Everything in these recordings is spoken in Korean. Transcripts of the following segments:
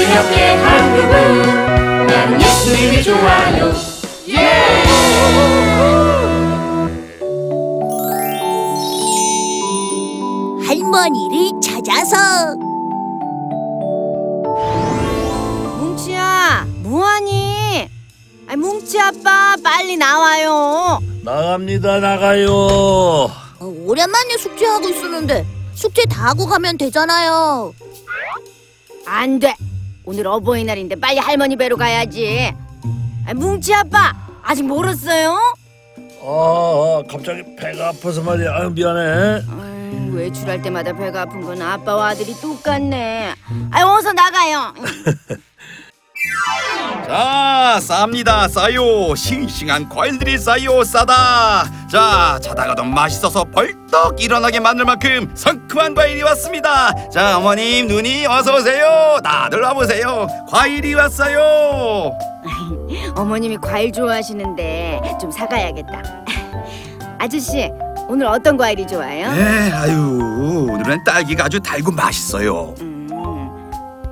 가볍게 한 그분 나는 예수님이 좋아요 예! 할머니를 찾아서 뭉치야, 뭐하니? 아, 뭉치 아빠 빨리 나와요. 나갑니다 나가요 어, 오랜만에 숙제하고 있었는데 숙제 다 하고 가면 되잖아요. 안 돼. 오늘 어버이날인데 빨리 할머니 뵈러 가야지. 아, 뭉치 아빠 아직 멀었어요? 아, 아 갑자기 배가 아파서 말이야 아유 미안해 아유, 외출할 때마다 배가 아픈 건 아빠와 아들이 똑같네. 아, 어서 나가요. 자, 쌉니다. 싸요. 싱싱한 과일들이 싸요. 싸다. 자, 자다가도 맛있어서 벌떡 일어나게 만들 만큼 상큼한 과일이 왔습니다. 자, 어머님, 누니 어서 오세요. 다들 와보세요. 과일이 왔어요. 어머님이 과일 좋아하시는데 좀 사가야겠다. 아저씨, 오늘 어떤 과일이 좋아요? 네, 아유, 오늘은 딸기가 아주 달고 맛있어요. 음.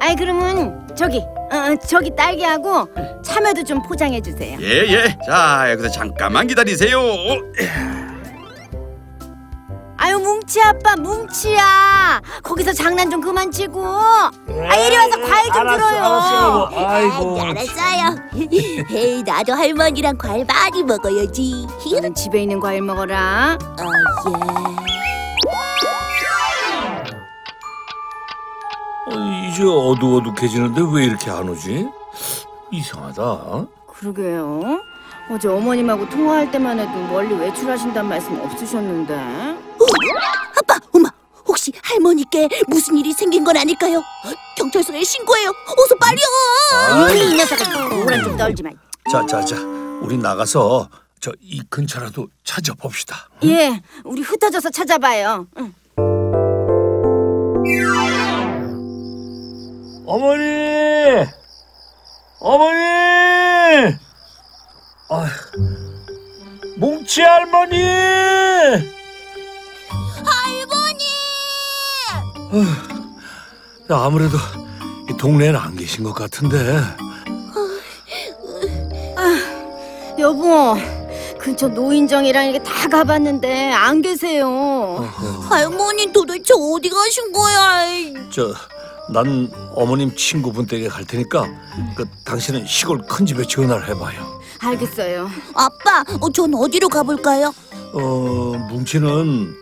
아이 그러면 저기 어, 어, 저기 딸기하고 참외도 좀 포장해 주세요. 예, 예. 자, 여기서 잠깐만 기다리세요. 아유 뭉치 아빠 뭉치야 거기서 장난 좀 그만 치고 아 이리 와서 과일 좀 알았어, 들어요. 알았어, 여보. 아이고 아, 알았어요. 에이, 나도 할머니랑 과일 많이 먹어야지. 너는 집에 있는 과일 먹어라. 아, 예. 이제 어둑어둑해지는데 왜 이렇게 안 오지? 이상하다 그러게요. 어제 어머님하고 통화할 때만 해도 멀리 외출하신단 말씀 없으셨는데. 아빠, 엄마, 혹시 할머니께 무슨 일이 생긴 건 아닐까요? 경찰서에 신고해요. 어서 빨리요. 우리 이 녀석은 오란 좀 떨지 마. 자 자 자 우리 나가서 저 이 근처라도 찾아봅시다 예, 우리 흩어져서 찾아봐요. 응. 어머니 어머니 아 뭉치 할머니 할머니! 아무래도 이 동네엔 안 계신 것 같은데 여보, 근처 노인정이랑 이게 다 가봤는데 안 계세요. 할머니 도대체 어디 가신 거야? 저 난 어머님 친구분 댁에 갈 테니까 그 당신은 시골 큰 집에 전화를 해봐요. 알겠어요. 아빠, 어, 전 어디로 가볼까요? 어 뭉치는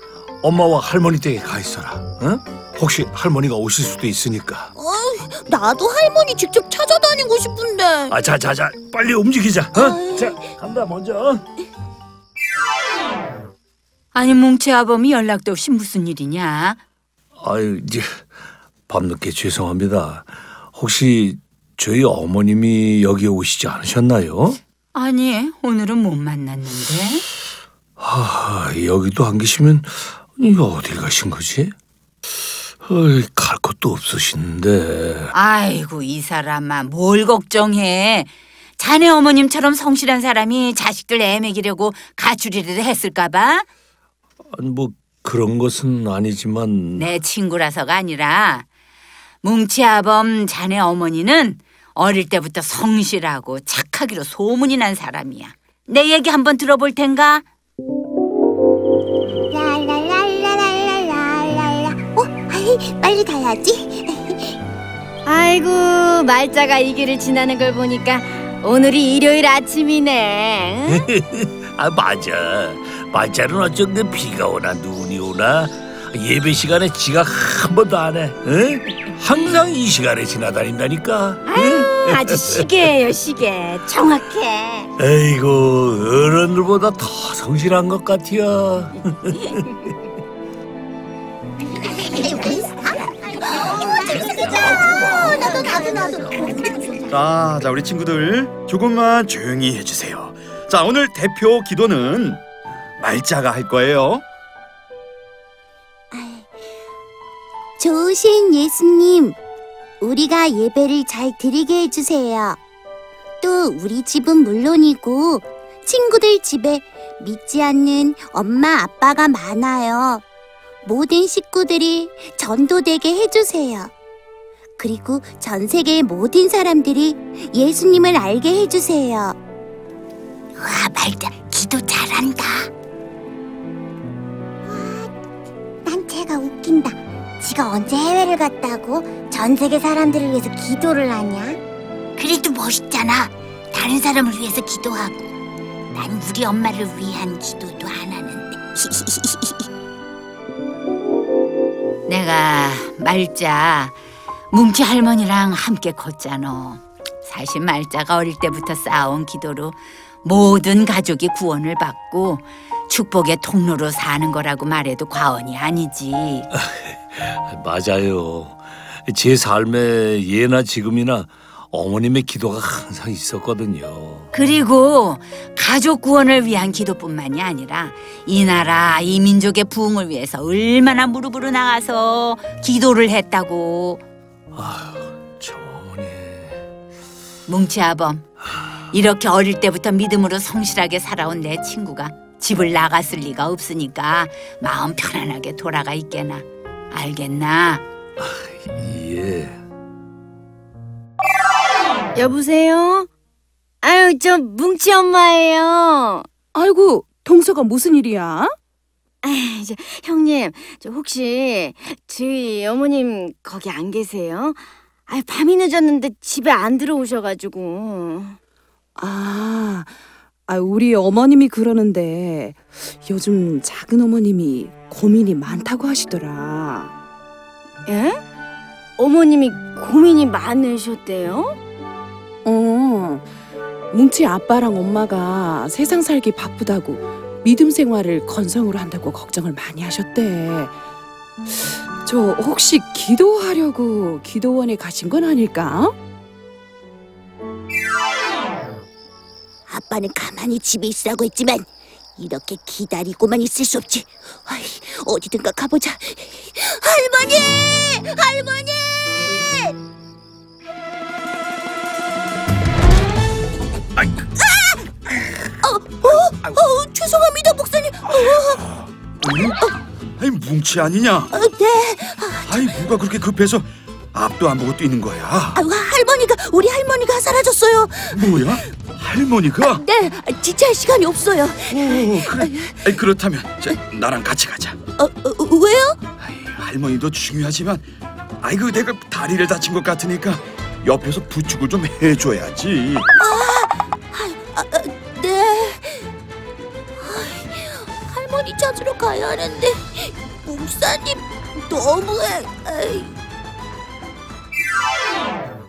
엄마와 할머니 댁에 가 있어라. 응? 혹시 할머니가 오실 수도 있으니까. 어, 나도 할머니 직접 찾아다니고 싶은데. 아, 자, 자, 자, 빨리 움직이자. 어? 자, 간다 먼저. 아니 뭉치 아범이 연락도 없이 무슨 일이냐? 아유, 이제 밤늦게 죄송합니다. 혹시 저희 어머님이 여기 오시지 않으셨나요? 아니 오늘은 못 만났는데 아, 여기도 안 계시면 이거 어딜 가신 거지? 어이, 갈 곳도 없으신데. 아이고 이 사람아 뭘 걱정해 자네 어머님처럼 성실한 사람이 자식들 애먹이려고 가출이를 했을까봐 아니, 뭐 그런 것은 아니지만 내 친구라서가 아니라 뭉치 아범 자네 어머니는 어릴 때부터 성실하고 착하기로 소문이 난 사람이야 내 얘기 한번 들어볼 텐가? 랄랄랄랄랄랄랄라. 어, 아이, 빨리 가야지. 아이고, 말자가 이 길을 지나는 걸 보니까 오늘이 일요일 아침이네. 아 맞아 말자는 어쩐 데 비가 오나 눈이 오나 예배 시간에 지각 한 번도 안 해 응? 항상 이 시간에 지나다닌다니까 응? 아주 시계예요, 시계. 정확해. 에이고 어른들보다 더 성실한 것 같아요 나도, 나도, 나도. 자, 자, 우리 친구들 조금만 조용히 해주세요. 자, 오늘 대표 기도는 말자가 할 거예요. 좋으신 예수님, 우리가 예배를 잘 드리게 해주세요. 또 우리 집은 물론이고 친구들 집에 믿지 않는 엄마 아빠가 많아요. 모든 식구들이 전도되게 해주세요. 그리고 전 세계의 모든 사람들이 예수님을 알게 해주세요. 와, 말자, 기도 잘한다. 난 쟤가 웃긴다. 지가 언제 해외를 갔다고 전 세계 사람들을 위해서 기도를 하냐? 그래도 멋있잖아. 다른 사람을 위해서 기도하고. 난 우리 엄마를 위한 기도도 안 하는데. 내가 말자 뭉치 할머니랑 함께 컸잖아. 사실 말자가 어릴 때부터 쌓아온 기도로 모든 가족이 구원을 받고 축복의 통로로 사는 거라고 말해도 과언이 아니지. 맞아요. 제 삶에 예나 지금이나 어머님의 기도가 항상 있었거든요. 그리고 가족 구원을 위한 기도뿐만이 아니라 이 나라 이 민족의 부흥을 위해서 얼마나 무릎으로 나가서 기도를 했다고 저 어머니. 뭉치 아범 이렇게 어릴 때부터 믿음으로 성실하게 살아온 내 친구가 집을 나갔을 리가 없으니까 마음 편안하게 돌아가 있게나 알겠나? 예. 여보세요? 아유, 저 뭉치 엄마예요. 아이고, 동서가 무슨 일이야? 아이, 저, 형님, 저 혹시 저희 어머님 거기 안 계세요? 아, 밤이 늦었는데 집에 안 들어오셔가지고. 아, 아, 우리 어머님이 그러는데 요즘 작은 어머님이 고민이 많다고 하시더라. 예? 어머님이 고민이 많으셨대요? 어, 뭉치 아빠랑 엄마가 세상 살기 바쁘다고 믿음 생활을 건성으로 한다고 걱정을 많이 하셨대. 저 혹시 기도하려고 기도원에 가신 건 아닐까? 아빠는 가만히 집에 있으라고 했지만 이렇게 기다리고만 있을 수 없지. 아이, 어디든가 가보자. 할머니! 할머니! 아! 어, 어, 어, 죄송합니다, 목사님. 어, 아이 뭉치 아니냐? 어, 네, 아이 누가 그렇게 급해서 앞도 안 보고 뛰는 거야? 아, 할머니가 우리 할머니가 사라졌어요. 뭐야? 할머니가? 네, 지체할 시간이 없어요. 오, 그래. 아이, 그렇다면 자, 나랑 같이 가자. 어, 어, 왜요? 아이, 할머니도 중요하지만 아이고 내가 다리를 다친 것 같으니까 옆에서 부축을 좀 해줘야지. 아, 아, 네. 아이, 할머니 찾으러 가야 하는데 목사님 너무해. 아이.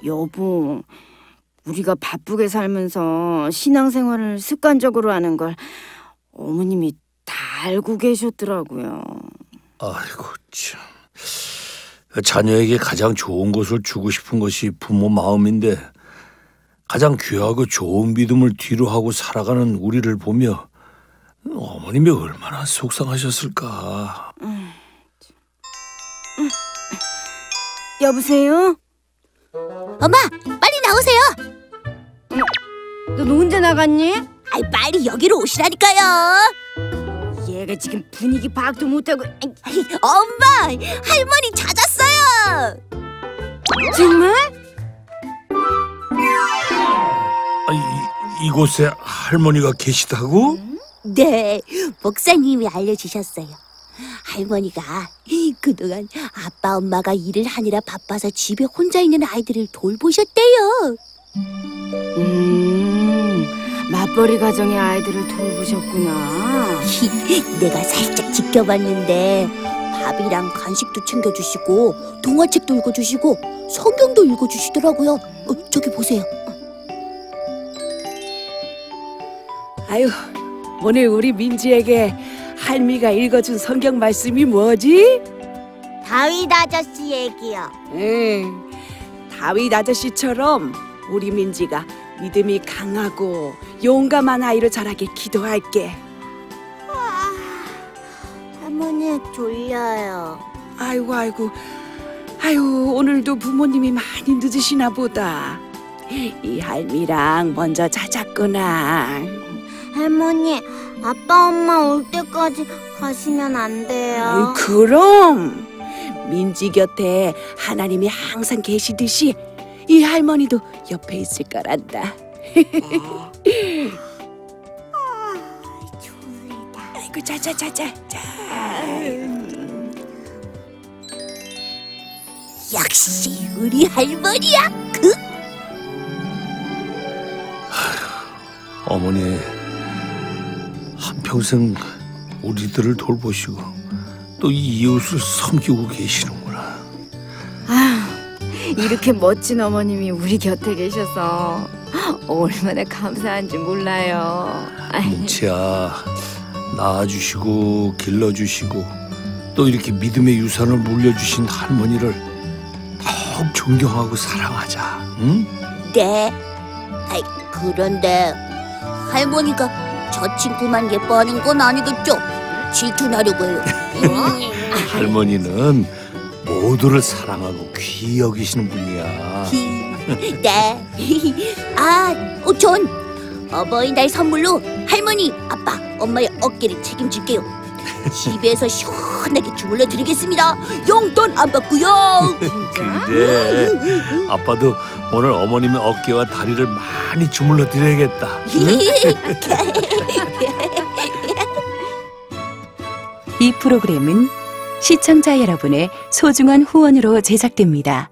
여보, 우리가 바쁘게 살면서 신앙생활을 습관적으로 하는 걸 어머님이 다 알고 계셨더라고요. 아이고 참. 자녀에게 가장 좋은 것을 주고 싶은 것이 부모 마음인데 가장 귀하고 좋은 믿음을 뒤로 하고 살아가는 우리를 보며 어머님이 얼마나 속상하셨을까. 여보세요? 엄마, 빨리 나오세요. 너 언제 나갔니? 아이, 빨리 여기로 오시라니까요. 얘가 지금 분위기 파악도 못하고 아이, 아이, 엄마, 할머니 찾았어요. 정말? 아, 이, 이곳에 할머니가 계시다고? 네, 목사님이 알려주셨어요. 할머니가 그동안 아빠 엄마가 일을 하느라 바빠서 집에 혼자 있는 아이들을 돌보셨대요. 음, 맞벌이 가정의 아이들을 돌보셨구나. 내가 살짝 지켜봤는데 밥이랑 간식도 챙겨주시고 동화책도 읽어주시고 성경도 읽어주시더라고요. 어, 저기 보세요. 아유, 오늘 우리 민지에게 할미가 읽어준 성경 말씀이 뭐지? 다윗 아저씨 얘기요. 응, 다윗 아저씨처럼 우리 민지가 믿음이 강하고 용감한 아이로 자라게 기도할게. 할머니 졸려요. 아이고 아이고 아유 오늘도 부모님이 많이 늦으시나 보다. 이 할미랑 먼저 자잤구나. 할머니, 아빠 엄마 올 때까지 가시면 안 돼요. 아이, 그럼 민지 곁에 하나님이 항상 계시듯이 이 할머니도 옆에 있을 거란다. 아이고 자자자자 자. 역시 우리 할머니야. 그 어머니 한 평생 우리들을 돌보시고 또 이 이웃을 섬기고 계시는구나. 이렇게 멋진 어머님이 우리 곁에 계셔서 얼마나 감사한지 몰라요. 아이, 뭉치야 낳아주시고 길러주시고 또 이렇게 믿음의 유산을 물려주신 할머니를 더욱 존경하고 사랑하자. 응? 네. 아이, 그런데 할머니가 저 친구만 예뻐하는 건 아니겠죠? 질투나려고 해요. 할머니는 모두를 사랑하고 귀히 여기시는 분이야. 네. 아, 어, 전 어버이날 선물로 할머니, 아빠, 엄마의 어깨를 책임질게요. 집에서 시원하게 주물러 드리겠습니다. 용돈 안 받고요. 그래. 아빠도 오늘 어머님의 어깨와 다리를 많이 주물러 드려야겠다. 이 프로그램은 시청자 여러분의 소중한 후원으로 제작됩니다.